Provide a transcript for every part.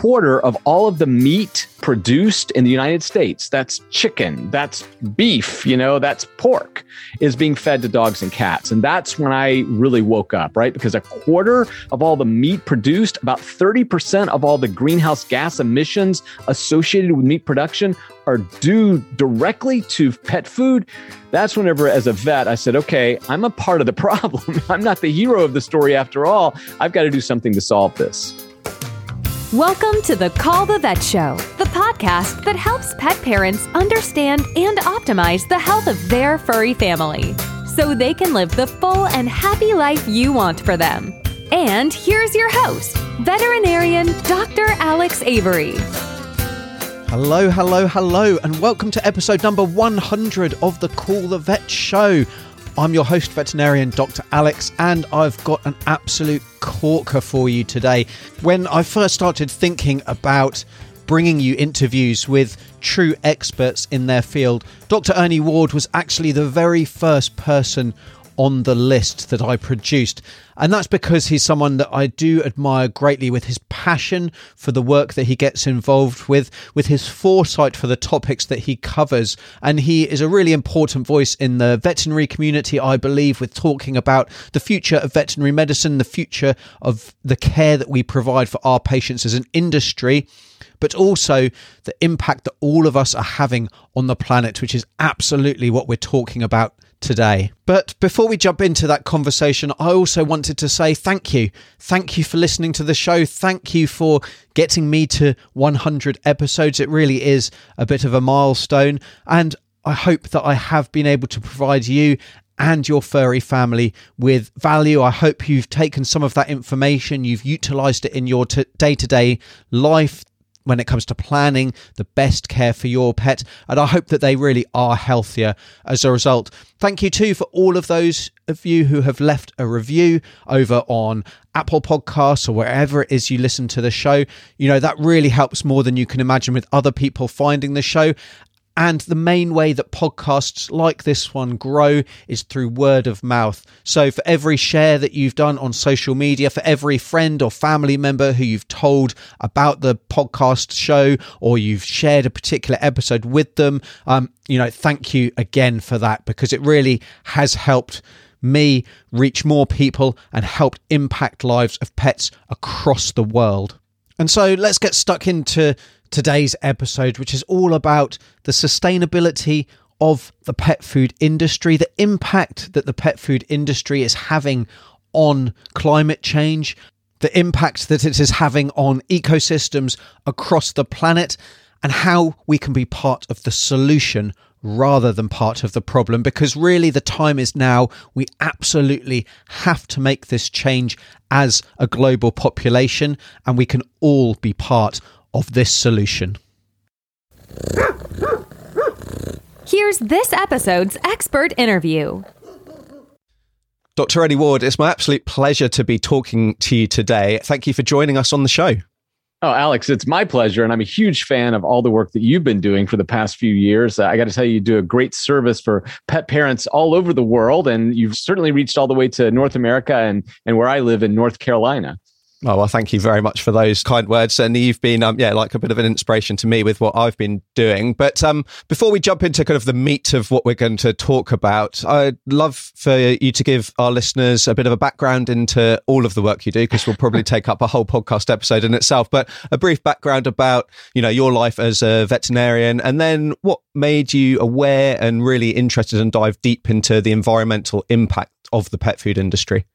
quarter of all of the meat produced in the United States, that's chicken, that's beef, you know, that's pork, is being fed to dogs and cats. And that's when I really woke up, right? Because a quarter of all the meat produced, about 30% of all the greenhouse gas emissions associated with meat production are due directly to pet food. That's whenever, as a vet, I said, okay, I'm a part of the problem. I'm not the hero of the story after all. I've got to do something to solve this. Welcome to the Call the Vet Show, the podcast that helps pet parents understand and optimize the health of their furry family so they can live the full and happy life you want for them. And here's your host, veterinarian Dr. Alex Avery. Hello, hello, hello, and welcome to episode number 100 of the Call the Vet Show. I'm your host, veterinarian Dr. Alex, and I've got an absolute corker for you today. When I first started thinking about bringing you interviews with true experts in their field, Dr. Ernie Ward was actually the very first person on the list that I produced. And that's because he's someone that I do admire greatly with his passion for the work that he gets involved with, with his foresight for the topics that he covers. And he is a really important voice in the veterinary community, I believe, with talking about the future of veterinary medicine, the future of the care that we provide for our patients as an industry but also the impact that all of us are having on the planet, which is absolutely what we're talking about today. But before we jump into that conversation, I also wanted to say thank you. Thank you for listening to the show. Thank you for getting me to 100 episodes. It really is a bit of a milestone. And I hope that I have been able to provide you and your furry family with value. I hope you've taken some of that information, you've utilized it in your day to day life when it comes to planning the best care for your pet. And I hope that they really are healthier as a result. Thank you too for all of those of you who have left a review over on Apple Podcasts or wherever it is you listen to the show. You know, that really helps more than you can imagine with other people finding the show. And the main way that podcasts like this one grow is through word of mouth. So, for every share that you've done on social media, for every friend or family member who you've told about the podcast show, or you've shared a particular episode with them, um, you know, thank you again for that because it really has helped me reach more people and helped impact lives of pets across the world. And so let's get stuck into today's episode, which is all about the sustainability of the pet food industry, the impact that the pet food industry is having on climate change, the impact that it is having on ecosystems across the planet, and how we can be part of the solution rather than part of the problem because really the time is now. We absolutely have to make this change as a global population, and we can all be part of this solution. Here's this episode's expert interview. Dr. Ernie Ward, it's my absolute pleasure to be talking to you today. Thank you for joining us on the show. Oh, Alex, it's my pleasure. And I'm a huge fan of all the work that you've been doing for the past few years. Uh, I got to tell you, you do a great service for pet parents all over the world. And you've certainly reached all the way to North America and, and where I live in North Carolina. Oh, well, thank you very much for those kind words. And you've been, um, yeah, like a bit of an inspiration to me with what I've been doing. But um, before we jump into kind of the meat of what we're going to talk about, I'd love for you to give our listeners a bit of a background into all of the work you do, because we'll probably take up a whole podcast episode in itself. But a brief background about, you know, your life as a veterinarian and then what made you aware and really interested and dive deep into the environmental impact of the pet food industry.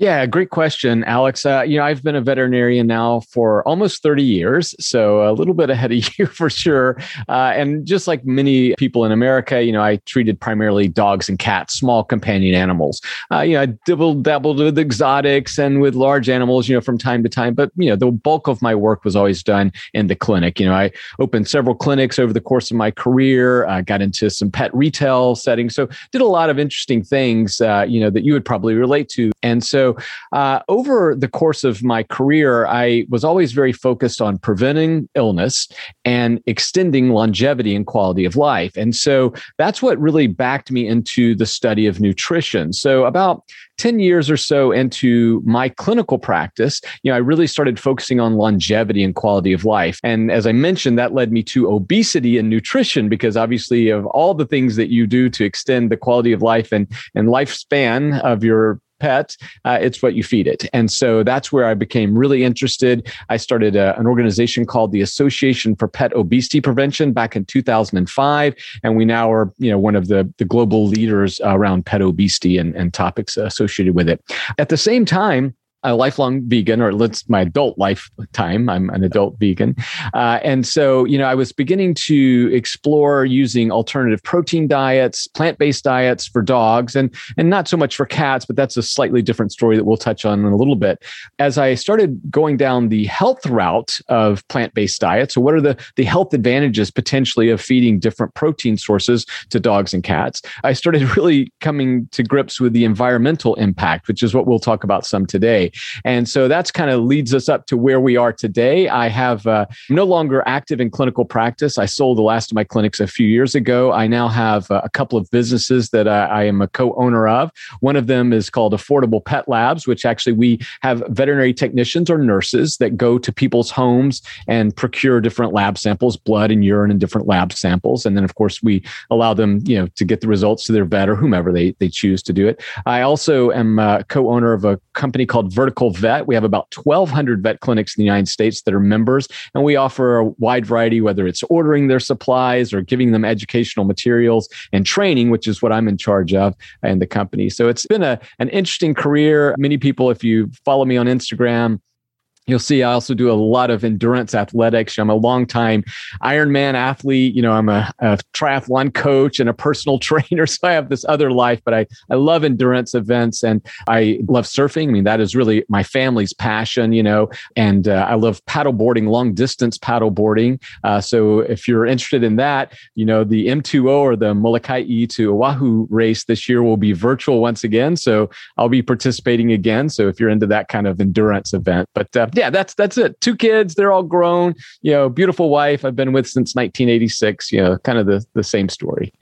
Yeah, great question, Alex. Uh, you know, I've been a veterinarian now for almost 30 years, so a little bit ahead of you for sure. Uh, and just like many people in America, you know, I treated primarily dogs and cats, small companion animals. Uh, you know, I dabbled, dabbled with exotics and with large animals, you know, from time to time. But, you know, the bulk of my work was always done in the clinic. You know, I opened several clinics over the course of my career, uh, got into some pet retail settings. So did a lot of interesting things, uh, you know, that you would probably relate to. And so So, uh, over the course of my career, I was always very focused on preventing illness and extending longevity and quality of life. And so that's what really backed me into the study of nutrition. So, about 10 years or so into my clinical practice, you know, I really started focusing on longevity and quality of life. And as I mentioned, that led me to obesity and nutrition because obviously of all the things that you do to extend the quality of life and, and lifespan of your pet, uh, it's what you feed it. And so that's where I became really interested. I started a, an organization called the Association for Pet Obesity Prevention back in 2005. And we now are, you know, one of the, the global leaders around pet obesity and, and topics associated with it. At the same time, a lifelong vegan, or let's my adult lifetime. I'm an adult vegan, uh, and so you know I was beginning to explore using alternative protein diets, plant based diets for dogs, and and not so much for cats, but that's a slightly different story that we'll touch on in a little bit. As I started going down the health route of plant based diets, so what are the the health advantages potentially of feeding different protein sources to dogs and cats? I started really coming to grips with the environmental impact, which is what we'll talk about some today. And so that's kind of leads us up to where we are today. I have uh, no longer active in clinical practice. I sold the last of my clinics a few years ago. I now have uh, a couple of businesses that uh, I am a co-owner of. One of them is called Affordable Pet Labs, which actually we have veterinary technicians or nurses that go to people's homes and procure different lab samples, blood and urine and different lab samples. And then of course we allow them, you know, to get the results to their vet or whomever they, they choose to do it. I also am a co-owner of a company called Vertical Vet. We have about 1,200 vet clinics in the United States that are members, and we offer a wide variety, whether it's ordering their supplies or giving them educational materials and training, which is what I'm in charge of in the company. So it's been a, an interesting career. Many people, if you follow me on Instagram, You'll see I also do a lot of endurance athletics. I'm a long-time Ironman athlete. You know, I'm a, a, triathlon coach and a personal trainer. So I have this other life, but I, I love endurance events and I love surfing. I mean, that is really my family's passion, you know, and uh, I love paddle boarding, long distance paddle boarding. Uh, so if you're interested in that, you know, the M2O or the Molokai E to Oahu race this year will be virtual once again. So I'll be participating again. So if you're into that kind of endurance event, but uh, yeah, that's that's it. Two kids, they're all grown. You know, beautiful wife I've been with since 1986. You know, kind of the the same story.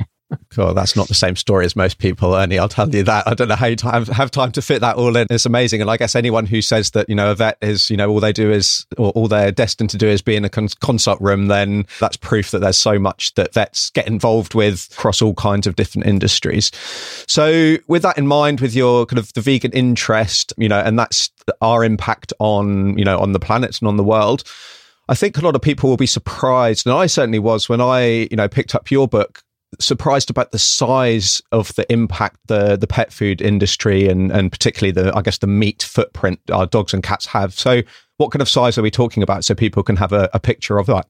Cool. That's not the same story as most people, Ernie. I'll tell you that. I don't know how you have time to fit that all in. It's amazing. And I guess anyone who says that, you know, a vet is, you know, all they do is, or all they're destined to do is be in a consult room, then that's proof that there's so much that vets get involved with across all kinds of different industries. So with that in mind, with your kind of the vegan interest, you know, and that's our impact on, you know, on the planet and on the world. I think a lot of people will be surprised, and I certainly was when I, you know, picked up your book surprised about the size of the impact the the pet food industry and and particularly the I guess the meat footprint our dogs and cats have. So, what kind of size are we talking about so people can have a, a picture of that?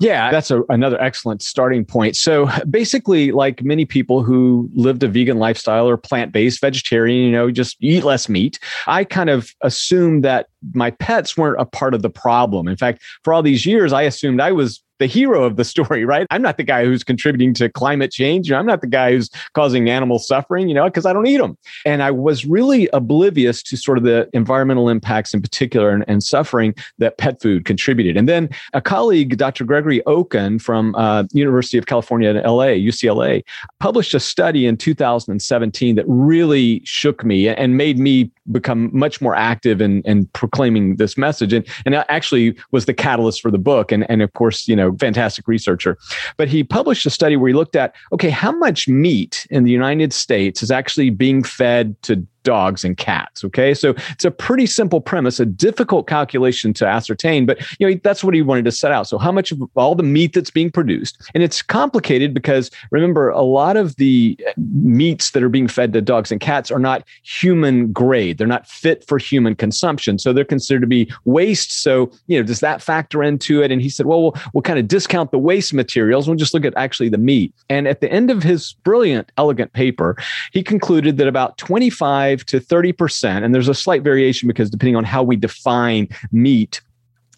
Yeah, that's a, another excellent starting point. So basically, like many people who lived a vegan lifestyle or plant based vegetarian, you know, just eat less meat, I kind of assumed that my pets weren't a part of the problem. In fact, for all these years, I assumed I was the hero of the story, right? I'm not the guy who's contributing to climate change. I'm not the guy who's causing animal suffering, you know, because I don't eat them. And I was really oblivious to sort of the environmental impacts in particular and, and suffering that pet food contributed. And then a colleague, Dr. Gregory Okin from uh, University of California in LA, UCLA, published a study in 2017 that really shook me and made me become much more active in, in proclaiming this message. And, and actually was the catalyst for the book. And, and of course, you know, fantastic researcher. But he published a study where he looked at okay, how much meat in the United States is actually being fed to dogs and cats. Okay. So it's a pretty simple premise, a difficult calculation to ascertain, but you know, that's what he wanted to set out. So how much of all the meat that's being produced, and it's complicated because remember, a lot of the uh, meats that are being fed to dogs and cats are not human grade. They're not fit for human consumption. So they're considered to be waste. So, you know, does that factor into it? And he said, well, we'll, we'll kind of discount the waste materials. We'll just look at actually the meat. And at the end of his brilliant, elegant paper, he concluded that about 25 to 30%, and there's a slight variation because depending on how we define meat,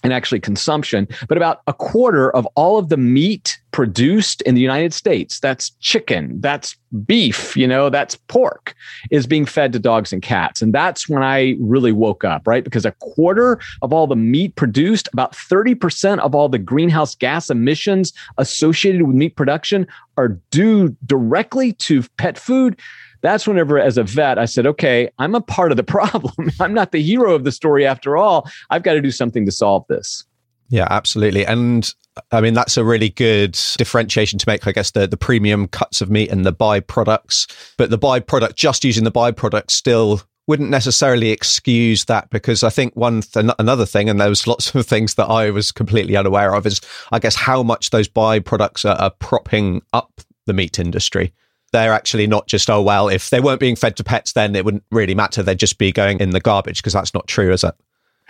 and actually consumption, but about a quarter of all of the meat produced in the United States, that's chicken, that's beef, you know, that's pork, is being fed to dogs and cats. And that's when I really woke up, right? Because a quarter of all the meat produced, about 30% of all the greenhouse gas emissions associated with meat production are due directly to pet food that's whenever, as a vet, I said, okay, I'm a part of the problem. I'm not the hero of the story after all. I've got to do something to solve this. Yeah, absolutely. And I mean, that's a really good differentiation to make, I guess, the, the premium cuts of meat and the byproducts. But the byproduct, just using the byproduct still wouldn't necessarily excuse that because I think one th- another thing, and there was lots of things that I was completely unaware of, is I guess how much those byproducts are, are propping up the meat industry they're actually not just, oh, well, if they weren't being fed to pets, then it wouldn't really matter. They'd just be going in the garbage because that's not true, is it?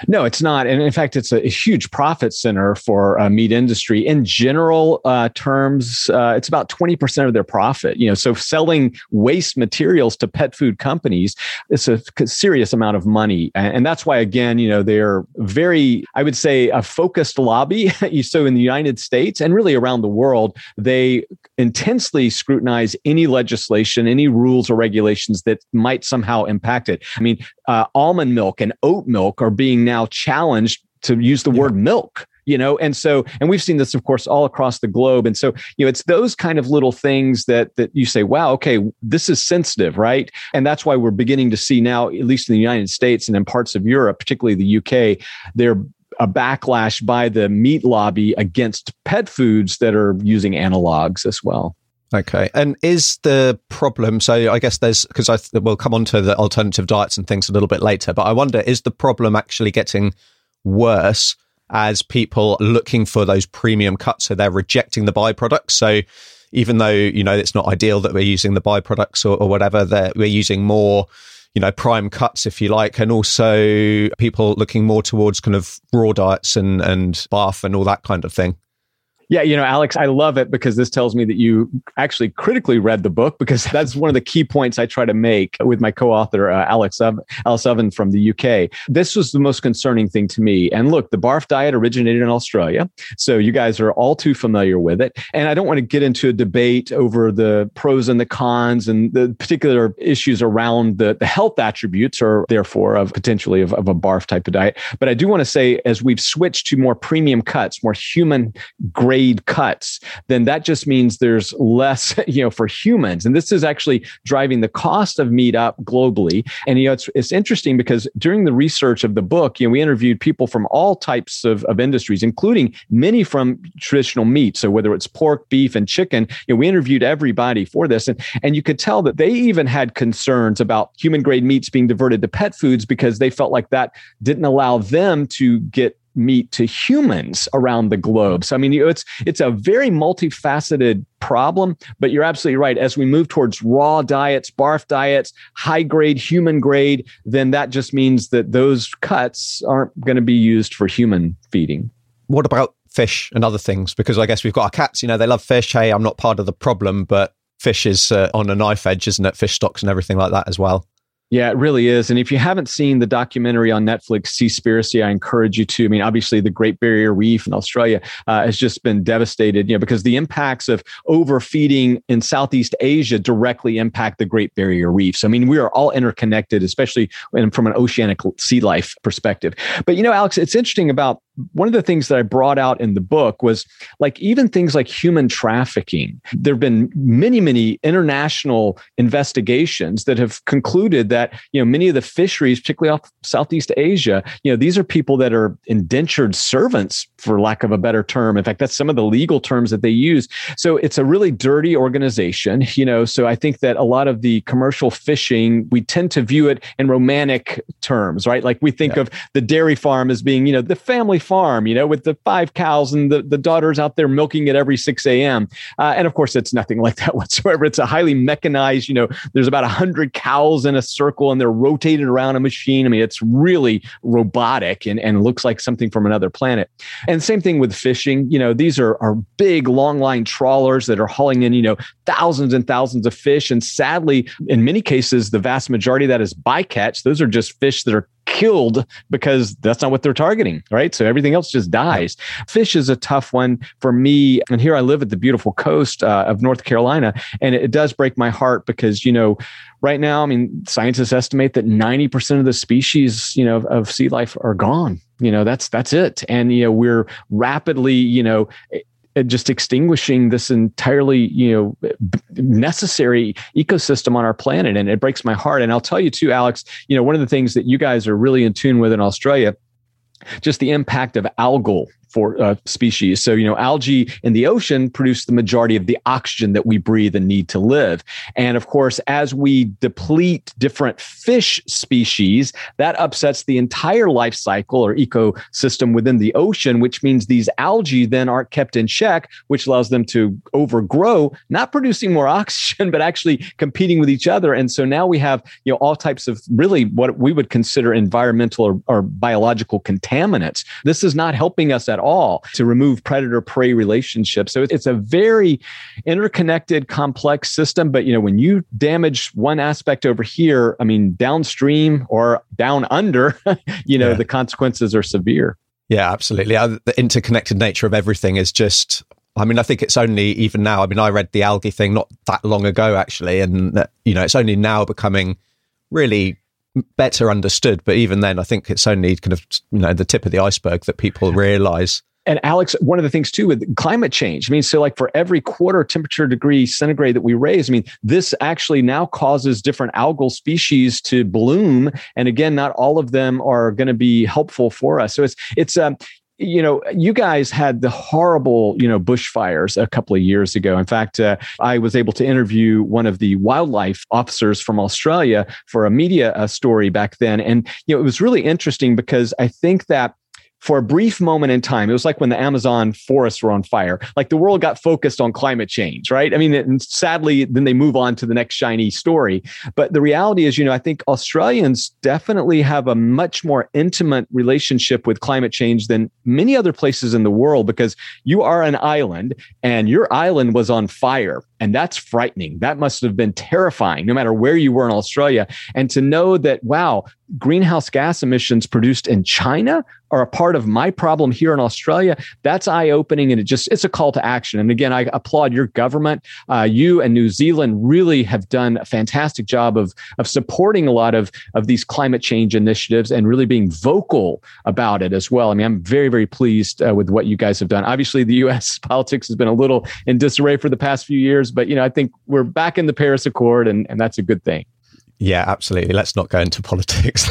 No, it's not, and in fact, it's a, huge profit center for uh, meat industry. In general uh, terms, uh, it's about twenty percent of their profit. You know, so selling waste materials to pet food companies, it's a serious amount of money, and, and that's why, again, you know, they're very, I would say, a focused lobby. so in the United States and really around the world, they intensely scrutinize any legislation, any rules or regulations that might somehow impact it. I mean, uh, almond milk and oat milk are being now challenged to use the yeah. word milk you know? And so and we've seen this of course all across the globe. And so you know it's those kind of little things that that you say wow okay this is sensitive right? And that's why we're beginning to see now at least in the united states and in parts of europe particularly the uk there a backlash by the meat lobby against pet foods that are using analogs as well Okay. And is the problem, so I guess there's, because I we'll come on to the alternative diets and things a little bit later, but I wonder, is the problem actually getting worse as people looking for those premium cuts? So they're rejecting the byproducts. So even though, you know, it's not ideal that we're using the byproducts or, or whatever, that we're using more, you know, prime cuts, if you like, and also people looking more towards kind of raw diets and, and bath and all that kind of thing. Yeah, you know, Alex, I love it because this tells me that you actually critically read the book because that's one of the key points I try to make with my co-author uh, Alex Ev- Alice Oven from the UK. This was the most concerning thing to me. And look, the barf diet originated in Australia, so you guys are all too familiar with it. And I don't want to get into a debate over the pros and the cons and the particular issues around the, the health attributes, or therefore of potentially of, of a barf type of diet. But I do want to say, as we've switched to more premium cuts, more human grade cuts, then that just means there's less, you know, for humans. And this is actually driving the cost of meat up globally. And, you know, it's, it's interesting because during the research of the book, you know, we interviewed people from all types of, of industries, including many from traditional meat. So whether it's pork, beef, and chicken, you know, we interviewed everybody for this. And, and you could tell that they even had concerns about human grade meats being diverted to pet foods because they felt like that didn't allow them to get meat to humans around the globe. So I mean, it's it's a very multifaceted problem, but you're absolutely right. As we move towards raw diets, barf diets, high grade human grade, then that just means that those cuts aren't going to be used for human feeding. What about fish and other things? Because I guess we've got our cats, you know, they love fish. Hey, I'm not part of the problem, but fish is uh, on a knife edge, isn't it? Fish stocks and everything like that as well. Yeah, it really is. And if you haven't seen the documentary on Netflix, Seaspiracy, I encourage you to. I mean, obviously, the Great Barrier Reef in Australia uh, has just been devastated, you know, because the impacts of overfeeding in Southeast Asia directly impact the Great Barrier Reef. So, I mean, we are all interconnected, especially from an oceanic sea life perspective. But, you know, Alex, it's interesting about one of the things that I brought out in the book was like even things like human trafficking. There have been many, many international investigations that have concluded that, you know, many of the fisheries, particularly off Southeast Asia, you know, these are people that are indentured servants, for lack of a better term. In fact, that's some of the legal terms that they use. So it's a really dirty organization, you know. So I think that a lot of the commercial fishing, we tend to view it in romantic terms, right? Like we think yeah. of the dairy farm as being, you know, the family farm, you know, with the five cows and the, the daughters out there milking it every 6 a.m. Uh, and of course, it's nothing like that whatsoever. It's a highly mechanized, you know, there's about 100 cows in a circle and they're rotated around a machine. I mean, it's really robotic and, and looks like something from another planet. And same thing with fishing. You know, these are, are big, long line trawlers that are hauling in, you know, thousands and thousands of fish. And sadly, in many cases, the vast majority of that is bycatch. Those are just fish that are killed because that's not what they're targeting, right? So everything else just dies. Fish is a tough one for me. And here I live at the beautiful coast uh, of North Carolina. And it, it does break my heart because, you know, right now, I mean, scientists estimate that 90% of the species, you know, of, of sea life are gone. You know, that's that's it. And you know, we're rapidly, you know, just extinguishing this entirely you know necessary ecosystem on our planet and it breaks my heart. And i'll tell you too alex you know one of the things that you guys are really in tune with in australia just the impact of algal for uh, species. So, you know, algae in the ocean produce the majority of the oxygen that we breathe and need to live. And of course, as we deplete different fish species, that upsets the entire life cycle or ecosystem within the ocean, which means these algae then aren't kept in check, which allows them to overgrow, not producing more oxygen, but actually competing with each other. And so now we have, you know, all types of really what we would consider environmental or, or biological contaminants. This is not helping us at all to remove predator prey relationships. So it's a very interconnected, complex system. But you know, when you damage one aspect over here, I mean, downstream or down under, you know, yeah. the consequences are severe. Yeah, absolutely. Uh, the interconnected nature of everything is just I mean, I think it's only even now. I mean, I read the algae thing not that long ago, actually, and you know, it's only now becoming really better understood. But even then, I think it's only kind of you know the tip of the iceberg that people realize. And Alex, one of the things too with climate change, I mean, so like for every quarter temperature degree centigrade that we raise, I mean, this actually now causes different algal species to bloom. And again, not all of them are going to be helpful for us. So it's it's um, you know, you guys had the horrible, you know, bushfires a couple of years ago. In fact, uh, I was able to interview one of the wildlife officers from Australia for a media uh, story back then. And, you know, it was really interesting because I think that for a brief moment in time, it was like when the Amazon forests were on fire. Like the world got focused on climate change, right? I mean, and sadly, then they move on to the next shiny story. But the reality is, you know, I think Australians definitely have a much more intimate relationship with climate change than many other places in the world because you are an island and your island was on fire. And that's frightening. That must have been terrifying, no matter where you were in Australia. And to know that, wow, greenhouse gas emissions produced in China are a part of my problem here in Australia, that's eye opening. And it just, it's a call to action. And again, I applaud your government. Uh, you and New Zealand really have done a fantastic job of, of supporting a lot of, of these climate change initiatives and really being vocal about it as well. I mean, I'm very, very pleased uh, with what you guys have done. Obviously, the US politics has been a little in disarray for the past few years, but, you know, I think we're back in the Paris Accord and, and that's a good thing. Yeah, absolutely. Let's not go into politics.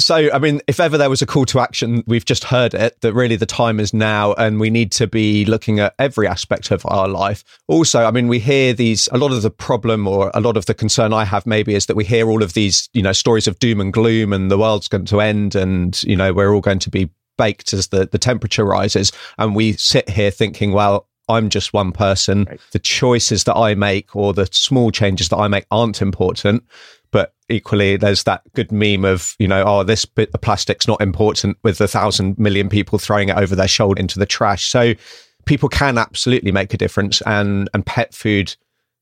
so, I mean, if ever there was a call to action, we've just heard it that really the time is now and we need to be looking at every aspect of our life. Also, I mean, we hear these, a lot of the problem or a lot of the concern I have maybe is that we hear all of these, you know, stories of doom and gloom and the world's going to end and, you know, we're all going to be baked as the, the temperature rises. And we sit here thinking, well, I'm just one person. Right. The choices that I make or the small changes that I make aren't important. But equally, there's that good meme of, you know, oh, this bit of plastic's not important with a thousand million people throwing it over their shoulder into the trash. So people can absolutely make a difference. And, and pet food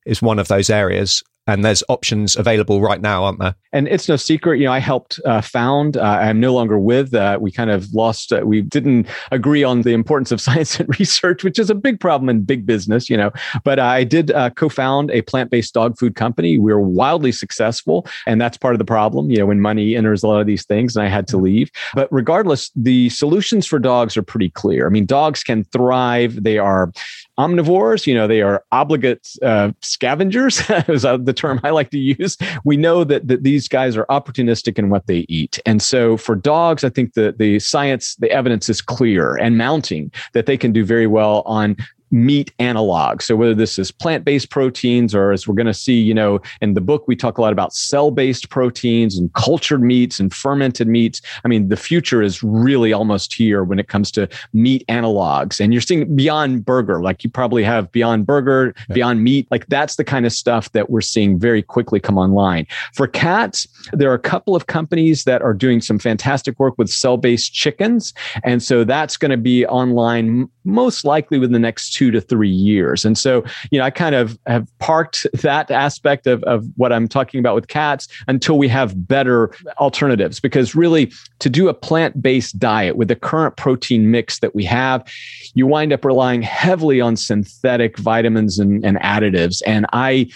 is one of those areas and there's options available right now, aren't there? And it's no secret, you know, I helped uh, found. Uh, I'm no longer with. Uh, we kind of lost. Uh, we didn't agree on the importance of science and research, which is a big problem in big business, you know. But I did uh, co-found a plant-based dog food company. We were wildly successful, and that's part of the problem, you know, when money enters a lot of these things. And I had to leave. But regardless, the solutions for dogs are pretty clear. I mean, dogs can thrive. They are omnivores. You know, they are obligate uh, scavengers, is the term I like to use. We know that, that these guys are opportunistic in what they eat. And so for dogs, I think the, the science, the evidence is clear and mounting that they can do very well on meat analog. So whether this is plant-based proteins or as we're going to see, you know, in the book we talk a lot about cell-based proteins and cultured meats and fermented meats. I mean, the future is really almost here when it comes to meat analogs. And you're seeing beyond burger, like you probably have beyond burger, yeah. beyond meat, like that's the kind of stuff that we're seeing very quickly come online. For cats, there are a couple of companies that are doing some fantastic work with cell-based chickens. And so that's going to be online most likely within the next two to three years. And so, you know, I kind of have parked that aspect of, of what I'm talking about with cats until we have better alternatives. Because really, to do a plant based diet with the current protein mix that we have, you wind up relying heavily on synthetic vitamins and, and additives. And I,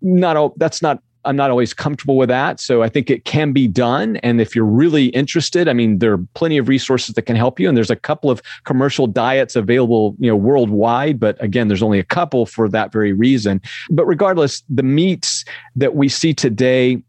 not all, that's not I'm not always comfortable with that. So I think it can be done. And if you're really interested, I mean, there are plenty of resources that can help you. And there's a couple of commercial diets available, you know, worldwide. But again, there's only a couple for that very reason. But regardless, the meats that we see today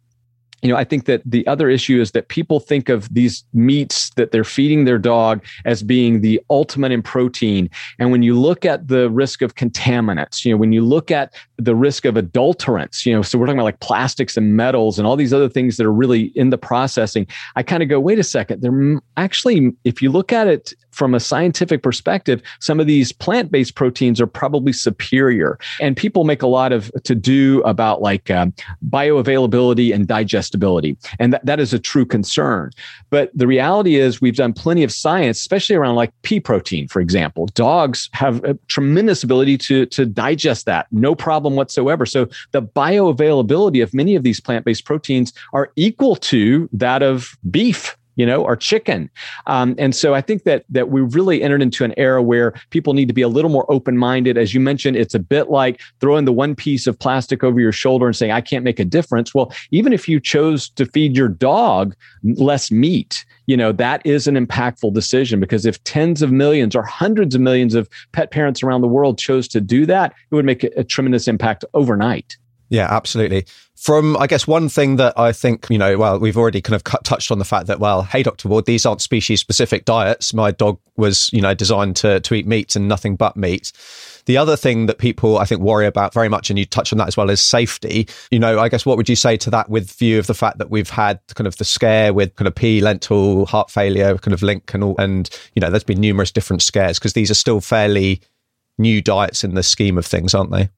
you know, I think that the other issue is that people think of these meats that they're feeding their dog as being the ultimate in protein. And when you look at the risk of contaminants, you know, when you look at the risk of adulterants, you know, so we're talking about like plastics and metals and all these other things that are really in the processing, I kind of go, wait a second, they're actually, if you look at it from a scientific perspective, some of these plant based proteins are probably superior. And people make a lot of to do about like um, bioavailability and digestibility. And that, that is a true concern. But the reality is, we've done plenty of science, especially around like pea protein, for example. Dogs have a tremendous ability to, to digest that, no problem whatsoever. So the bioavailability of many of these plant based proteins are equal to that of beef you know, or chicken. Um, and so I think that that we really entered into an era where people need to be a little more open minded. As you mentioned, it's a bit like throwing the one piece of plastic over your shoulder and saying, "I can't make a difference." Well, even if you chose to feed your dog less meat, you know that is an impactful decision because if tens of millions or hundreds of millions of pet parents around the world chose to do that, it would make a, a tremendous impact overnight. Yeah, absolutely. From, I guess, one thing that I think, you know, well, we've already kind of cut, touched on the fact that, well, hey, Dr. Ward, these aren't species specific diets. My dog was, you know, designed to, to eat meat and nothing but meat. The other thing that people, I think, worry about very much, and you touch on that as well, is safety. You know, I guess what would you say to that with view of the fact that we've had kind of the scare with kind of pea, lentil, heart failure, kind of link and all, and, you know, there's been numerous different scares because these are still fairly new diets in the scheme of things, aren't they?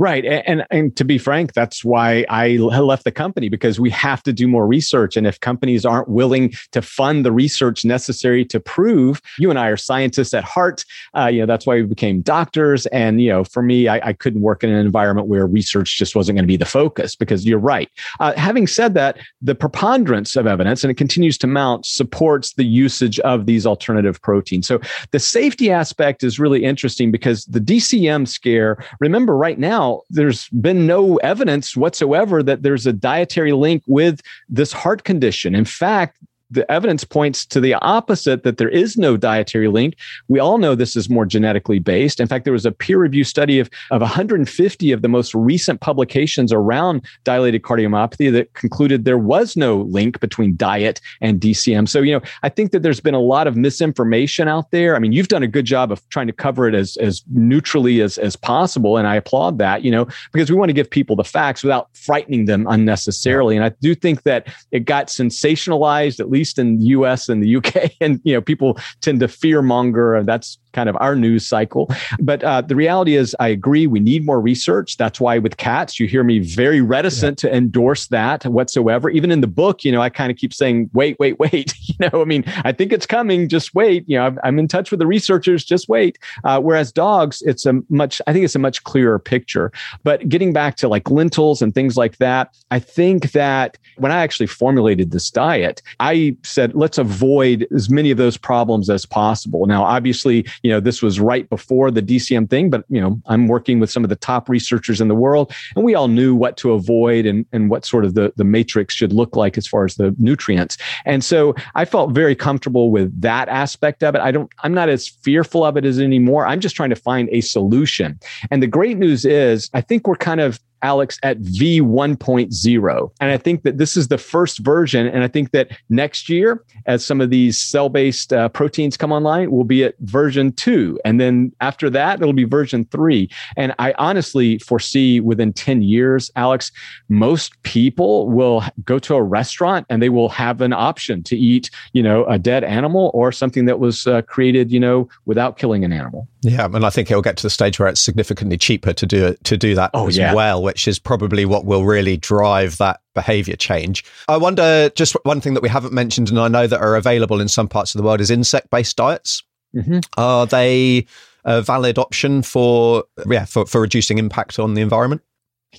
Right. And, and to be frank, that's why I left the company because we have to do more research. And if companies aren't willing to fund the research necessary to prove, you and I are scientists at heart. Uh, you know, that's why we became doctors. And, you know, for me, I, I couldn't work in an environment where research just wasn't going to be the focus because you're right. Uh, having said that, the preponderance of evidence, and it continues to mount, supports the usage of these alternative proteins. So the safety aspect is really interesting because the DCM scare, remember right now, there's been no evidence whatsoever that there's a dietary link with this heart condition. In fact, the evidence points to the opposite that there is no dietary link. We all know this is more genetically based. In fact, there was a peer review study of, of 150 of the most recent publications around dilated cardiomyopathy that concluded there was no link between diet and DCM. So, you know, I think that there's been a lot of misinformation out there. I mean, you've done a good job of trying to cover it as, as neutrally as, as possible. And I applaud that, you know, because we want to give people the facts without frightening them unnecessarily. And I do think that it got sensationalized, at least least in the US and the UK. And, you know, people tend to fear monger. And that's kind of our news cycle. But uh, the reality is, I agree, we need more research. That's why with cats, you hear me very reticent yeah. to endorse that whatsoever. Even in the book, you know, I kind of keep saying, wait, wait, wait. You know, I mean, I think it's coming. Just wait. You know, I'm in touch with the researchers. Just wait. Uh, whereas dogs, it's a much, I think it's a much clearer picture. But getting back to like lentils and things like that, I think that when I actually formulated this diet, I said, let's avoid as many of those problems as possible. Now, obviously, you know, this was right before the DCM thing, but, you know, I'm working with some of the top researchers in the world, and we all knew what to avoid and, and what sort of the, the matrix should look like as far as the nutrients. And so I felt very comfortable with that aspect of it. I don't, I'm not as fearful of it as anymore. I'm just trying to find a solution. And the great news is, I think we're kind of Alex, at V1.0. And I think that this is the first version. And I think that next year, as some of these cell based uh, proteins come online, we'll be at version two. And then after that, it'll be version three. And I honestly foresee within 10 years, Alex, most people will go to a restaurant and they will have an option to eat, you know, a dead animal or something that was uh, created, you know, without killing an animal. Yeah. And I think it'll get to the stage where it's significantly cheaper to do it, to do that oh, as yeah. well which is probably what will really drive that behavior change. I wonder just one thing that we haven't mentioned, and I know that are available in some parts of the world, is insect based diets. Mm-hmm. Are they a valid option for yeah for, for reducing impact on the environment?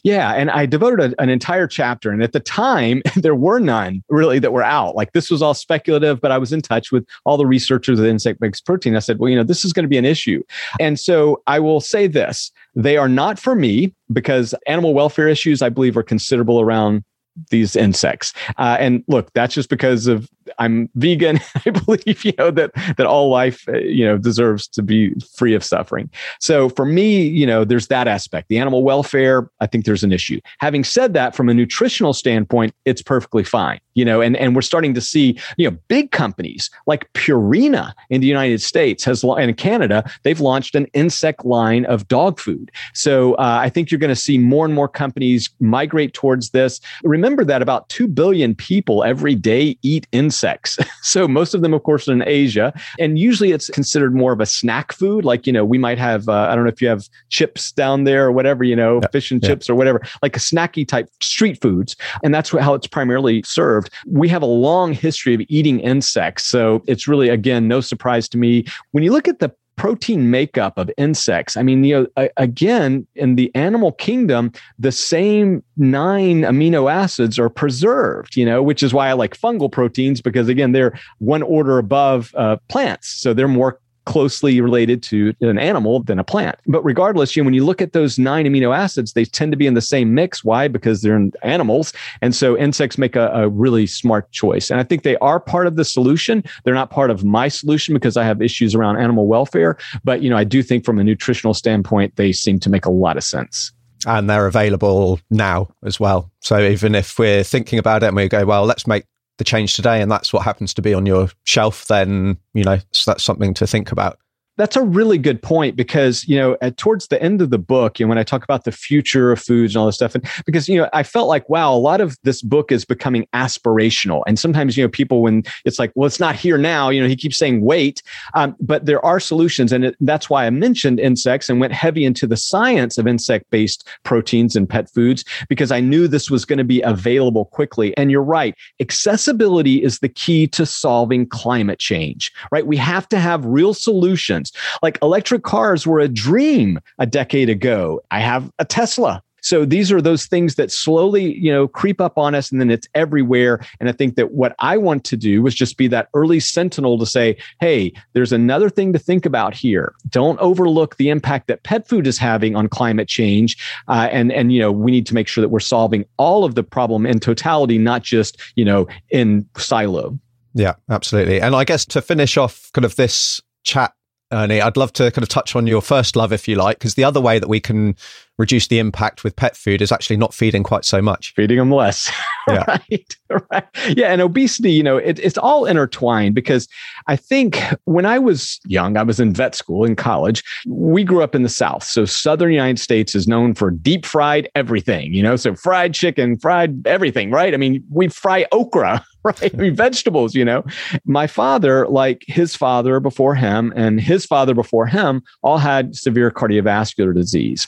Yeah, and I devoted a, an entire chapter, and at the time there were none really that were out. Like this was all speculative, but I was in touch with all the researchers of insect-based protein. I said, well, you know, this is going to be an issue, and so I will say this: they are not for me because animal welfare issues, I believe, are considerable around these insects. Uh, and look, that's just because of I'm vegan. I believe you know that that all life uh, you know deserves to be free of suffering. So for me, you know, there's that aspect. The animal welfare, I think there's an issue. Having said that, from a nutritional standpoint, it's perfectly fine. You know, and and we're starting to see you know big companies like Purina in the United States has and in Canada they've launched an insect line of dog food. So uh, I think you're going to see more and more companies migrate towards this. Remember that about two billion people every day eat insects insects. so most of them, of course, are in Asia. And usually it's considered more of a snack food. Like, you know, we might have, uh, I don't know if you have chips down there or whatever, you know, yeah. fish and yeah. chips or whatever, like a snacky type street foods. And that's how it's primarily served. We have a long history of eating insects. So it's really, again, no surprise to me. When you look at the protein makeup of insects. I mean, you know, again, in the animal kingdom, the same nine amino acids are preserved, you know, which is why I like fungal proteins because, again, they're one order above uh, plants. So they're more closely related to an animal than a plant. But regardless, you know, when you look at those nine amino acids, they tend to be in the same mix. Why? Because they're in animals. And so insects make a, a really smart choice. And I think they are part of the solution. They're not part of my solution because I have issues around animal welfare. But, you know, I do think from a nutritional standpoint, they seem to make a lot of sense and they're available now as well. So even if we're thinking about it and we go, well, let's make the change today and that's what happens to be on your shelf, then, you know, so that's something to think about. That's a really good point because, you know, at, towards the end of the book, and when I talk about the future of foods and all this stuff, and because, you know, I felt like, wow, a lot of this book is becoming aspirational. And sometimes, you know, people, when it's like, well, it's not here now, you know, he keeps saying wait, um, but there are solutions. And it, that's why I mentioned insects and went heavy into the science of insect based proteins and pet foods because I knew this was going to be available quickly. And you're right, accessibility is the key to solving climate change, right? We have to have real solutions like electric cars were a dream a decade ago. I have a Tesla. So these are those things that slowly, you know, creep up on us and then it's everywhere. And I think that what I want to do was just be that early sentinel to say, hey, there's another thing to think about here. Don't overlook the impact that pet food is having on climate change. Uh, and, and, you know, we need to make sure that we're solving all of the problem in totality, not just, you know, in silo. Yeah, absolutely. And I guess to finish off kind of this chat Ernie, I'd love to kind of touch on your first love, if you like, because the other way that we can reduce the impact with pet food is actually not feeding quite so much. Feeding them less. Yeah. right. right. Yeah. And obesity, you know, it, it's all intertwined because I think when I was young, I was in vet school in college. We grew up in the South. So Southern United States is known for deep fried everything, you know, so fried chicken, fried everything, right? I mean, we fry okra right? I mean, vegetables, you know. My father, like his father before him and his father before him, all had severe cardiovascular disease.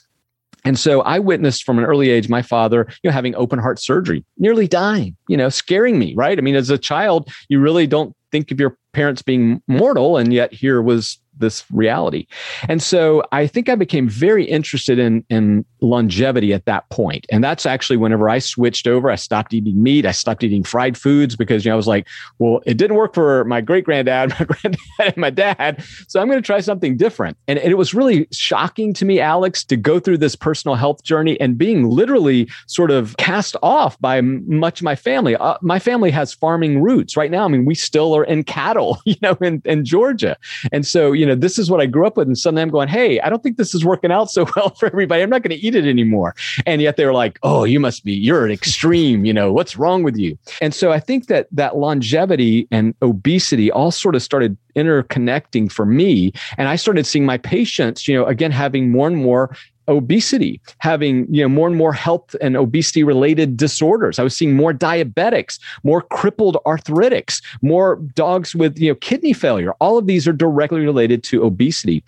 And so I witnessed from an early age my father, you know, having open heart surgery, nearly dying, you know, scaring me, right? I mean, as a child, you really don't think of your parents being mortal, and yet here was this reality. And so I think I became very interested in, in longevity at that point. And that's actually whenever I switched over, I stopped eating meat. I stopped eating fried foods because, you know, I was like, well, it didn't work for my great granddad, my granddad, and my dad. So I'm going to try something different. And, and it was really shocking to me, Alex, to go through this personal health journey and being literally sort of cast off by much of my family. Uh, my family has farming roots right now. I mean, we still are in cattle, you know, in, in Georgia. And so, you know, this is what I grew up with. And suddenly I'm going, hey, I don't think this is working out so well for everybody. I'm not going to eat it anymore. And yet they were like, oh, you must be, you're an extreme, you know, what's wrong with you? And so I think that that longevity and obesity all sort of started interconnecting for me. And I started seeing my patients, you know, again, having more and more obesity, having you know more and more health and obesity related disorders. I was seeing more diabetics, more crippled arthritics, more dogs with you know kidney failure. All of these are directly related to obesity.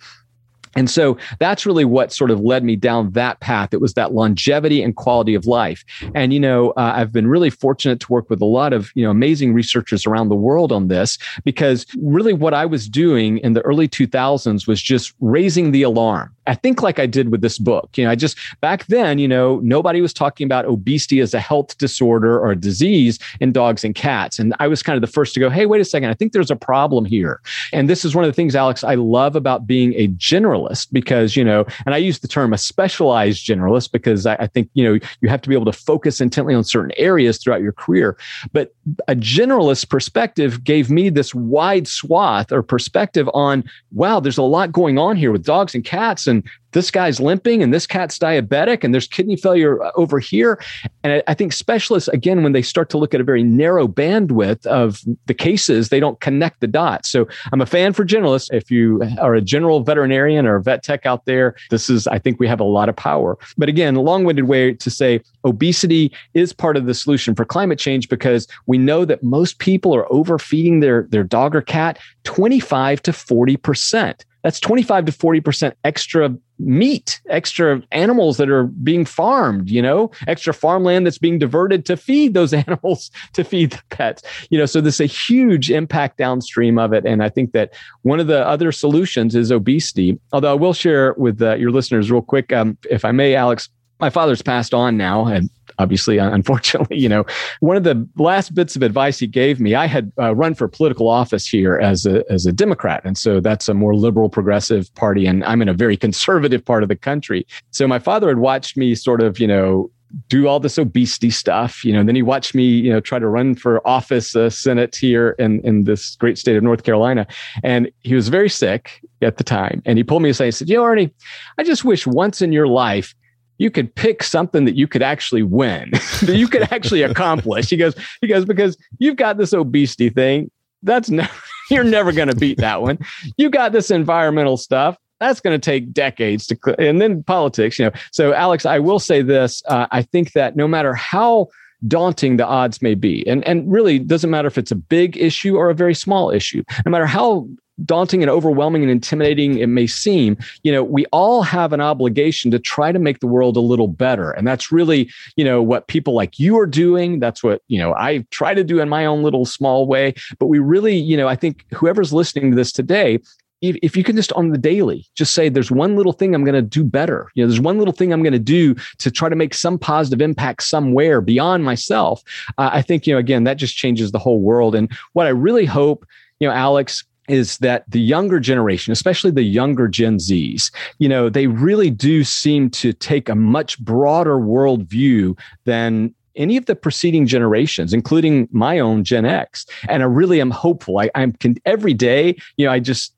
And so that's really what sort of led me down that path. It was that longevity and quality of life. And, you know, uh, I've been really fortunate to work with a lot of, you know, amazing researchers around the world on this because really what I was doing in the early 2000s was just raising the alarm. I think like I did with this book. You know, I just back then, you know, nobody was talking about obesity as a health disorder or a disease in dogs and cats. And I was kind of the first to go, hey, wait a second, I think there's a problem here. And this is one of the things, Alex, I love about being a generalist because, you know, and I use the term a specialized generalist because I, I think, you know, you have to be able to focus intently on certain areas throughout your career. But a generalist perspective gave me this wide swath or perspective on, wow, there's a lot going on here with dogs and cats. And this guy's limping and this cat's diabetic and there's kidney failure uh, over here. And I think specialists, again, when they start to look at a very narrow bandwidth of the cases, they don't connect the dots. So I'm a fan for generalists. If you are a general veterinarian or a vet tech out there, this is, I think we have a lot of power. But again, a long winded way to say obesity is part of the solution for climate change because we know that most people are overfeeding their, their dog or cat 25 to 40% that's 25 to 40% extra meat, extra animals that are being farmed, you know, extra farmland that's being diverted to feed those animals, to feed the pets, you know, so there's a huge impact downstream of it. And I think that one of the other solutions is obesity. Although I will share with uh, your listeners real quick, um, if I may, Alex, my father's passed on now and obviously unfortunately you know one of the last bits of advice he gave me i had uh, run for political office here as a as a democrat and so that's a more liberal progressive party and i'm in a very conservative part of the country so my father had watched me sort of you know do all this obesity stuff, you know, and then he watched me, you know, try to run for office, uh, Senate here in, in this great state of North Carolina. And he was very sick at the time. And he pulled me aside and said, you know, Ernie, I just wish once in your life you could pick something that you could actually win, that you could actually accomplish. He goes, he goes, because you've got this obesity thing. That's never, you're never going to beat that one. You got this environmental stuff. That's going to take decades to, and then politics, you know. So, Alex, I will say this. Uh, I think that no matter how daunting the odds may be, and, and really doesn't matter if it's a big issue or a very small issue, no matter how daunting and overwhelming and intimidating it may seem, you know, we all have an obligation to try to make the world a little better. And that's really, you know, what people like you are doing. That's what, you know, I try to do in my own little small way. But we really, you know, I think whoever's listening to this today, if, if you can just on the daily just say there's one little thing i'm going to do better you know there's one little thing i'm going to do to try to make some positive impact somewhere beyond myself uh, i think you know again that just changes the whole world and what i really hope you know alex is that the younger generation, especially the younger Gen Zs, you know, they really do seem to take a much broader worldview than any of the preceding generations, including my own Gen X. And I really am hopeful. I, I'm every day, you know, I just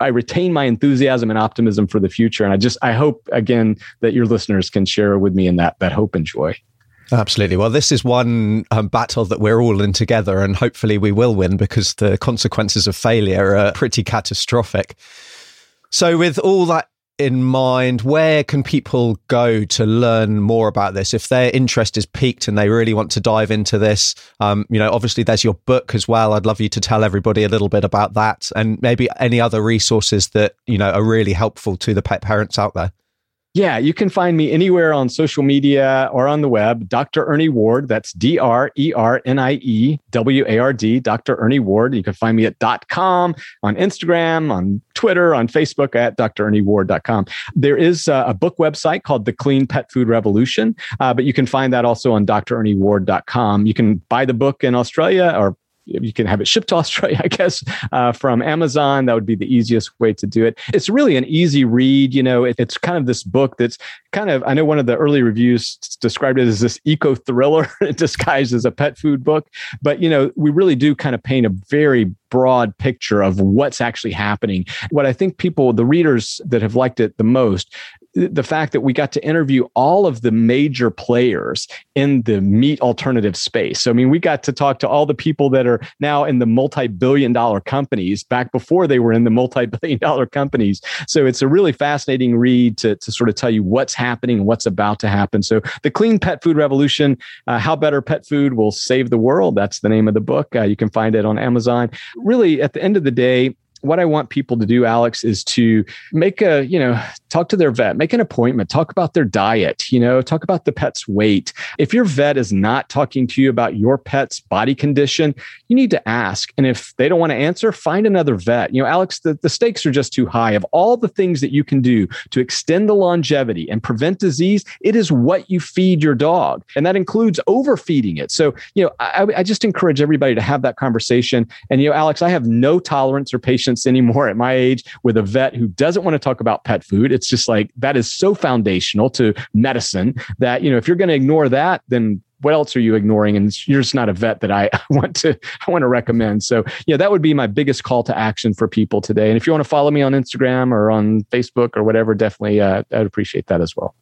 I retain my enthusiasm and optimism for the future. And I just I hope again that your listeners can share with me in that that hope and joy. Absolutely. Well, this is one um, battle that we're all in together, and hopefully we will win because the consequences of failure are pretty catastrophic. So, with all that in mind, where can people go to learn more about this? If their interest is piqued and they really want to dive into this, um, you know, obviously there's your book as well. I'd love you to tell everybody a little bit about that and maybe any other resources that, you know, are really helpful to the pet parents out there. Yeah, you can find me anywhere on social media or on the web. Dr. Ernie Ward. That's D R E R N I E W A R D. Dr. Ernie Ward. You can find me at .com on Instagram, on Twitter, on Facebook at drernieward.com. There is a book website called The Clean Pet Food Revolution, uh, but you can find that also on drernieward.com. You can buy the book in Australia or you can have it shipped to Australia, I guess, uh, from Amazon. That would be the easiest way to do it. It's really an easy read. You know, it, it's kind of this book that's kind of, I know one of the early reviews described it as this eco thriller disguised as a pet food book. But, you know, we really do kind of paint a very broad picture of what's actually happening. What I think people, the readers that have liked it the most, the fact that we got to interview all of the major players in the meat alternative space. So, I mean, we got to talk to all the people that are now in the multi billion dollar companies back before they were in the multi billion dollar companies. So, it's a really fascinating read to, to sort of tell you what's happening and what's about to happen. So, The Clean Pet Food Revolution uh, How Better Pet Food Will Save the World. That's the name of the book. Uh, you can find it on Amazon. Really, at the end of the day, what I want people to do, Alex, is to make a, you know, talk to their vet, make an appointment, talk about their diet, you know, talk about the pet's weight. If your vet is not talking to you about your pet's body condition, you need to ask. And if they don't want to answer, find another vet. You know, Alex, the, the stakes are just too high. Of all the things that you can do to extend the longevity and prevent disease, it is what you feed your dog. And that includes overfeeding it. So, you know, I, I just encourage everybody to have that conversation. And, you know, Alex, I have no tolerance or patience anymore at my age with a vet who doesn't want to talk about pet food. It's just like that is so foundational to medicine that, you know, if you're going to ignore that, then what else are you ignoring? And you're just not a vet that I want to I want to recommend. So yeah, that would be my biggest call to action for people today. And if you want to follow me on Instagram or on Facebook or whatever, definitely uh, I'd appreciate that as well.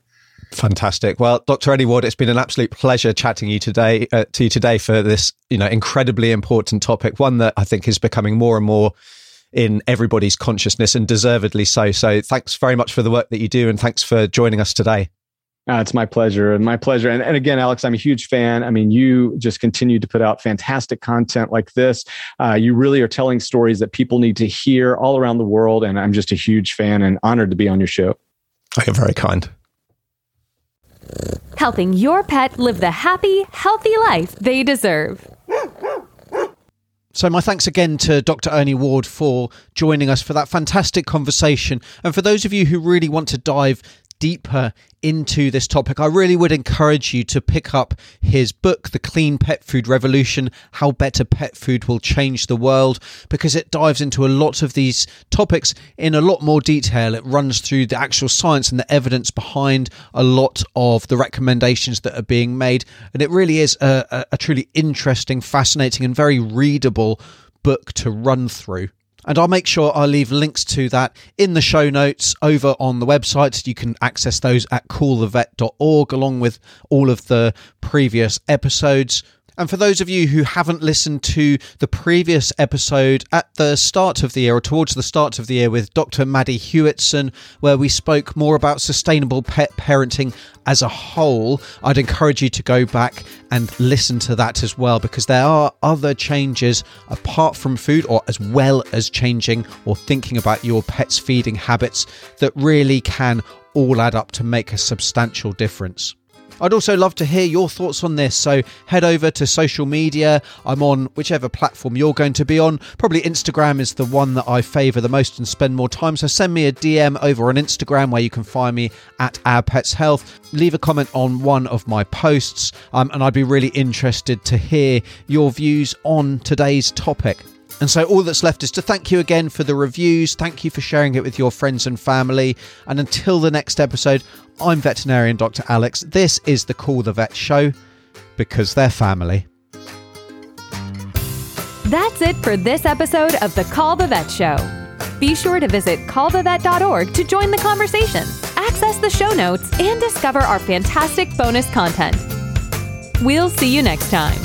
Fantastic. Well, Dr. Ernie Ward, it's been an absolute pleasure chatting you today uh, to you today for this, you know, incredibly important topic, one that I think is becoming more and more in everybody's consciousness and deservedly so. So, thanks very much for the work that you do, and thanks for joining us today. Uh, it's my pleasure and my pleasure. And, and again, Alex, I'm a huge fan. I mean, you just continue to put out fantastic content like this. Uh, you really are telling stories that people need to hear all around the world. And I'm just a huge fan and honored to be on your show. You're very kind helping your pet live the happy, healthy life they deserve. So, my thanks again to Dr. Ernie Ward for joining us for that fantastic conversation. And for those of you who really want to dive deeper into this topic, I really would encourage you to pick up his book, The Clean Pet Food Revolution How Better Pet Food Will Change the World, because it dives into a lot of these topics in a lot more detail. It runs through the actual science and the evidence behind a lot of the recommendations that are being made. And it really is a, a, truly interesting, fascinating, and very readable book to run through. And I'll make sure I'll leave links to that in the show notes over on the website. You can access those at callthevet.org along with all of the previous episodes. And for those of you who haven't listened to the previous episode at the start of the year or towards the start of the year with Dr. Maddie Hewitson, where we spoke more about sustainable pet parenting as a whole, I'd encourage you to go back and listen to that as well because there are other changes apart from food or as well as changing or thinking about your pet's feeding habits that really can all add up to make a substantial difference. I'd also love to hear your thoughts on this. So head over to social media. I'm on whichever platform you're going to be on. Probably Instagram is the one that I favour the most and spend more time. So send me a DM over on Instagram where you can find me at Our Pets Health. Leave a comment on one of my posts, um, and I'd be really interested to hear your views on today's topic. And so all that's left is to thank you again for the reviews. Thank you for sharing it with your friends and family. And until the next episode, I'm veterinarian Dr. Alex. This is the Call the Vet show because they're family. That's it for this episode of the Call the Vet Show. Be sure to visit callthevet.org to join the conversation, access the show notes, and discover our fantastic bonus content. We'll see you next time.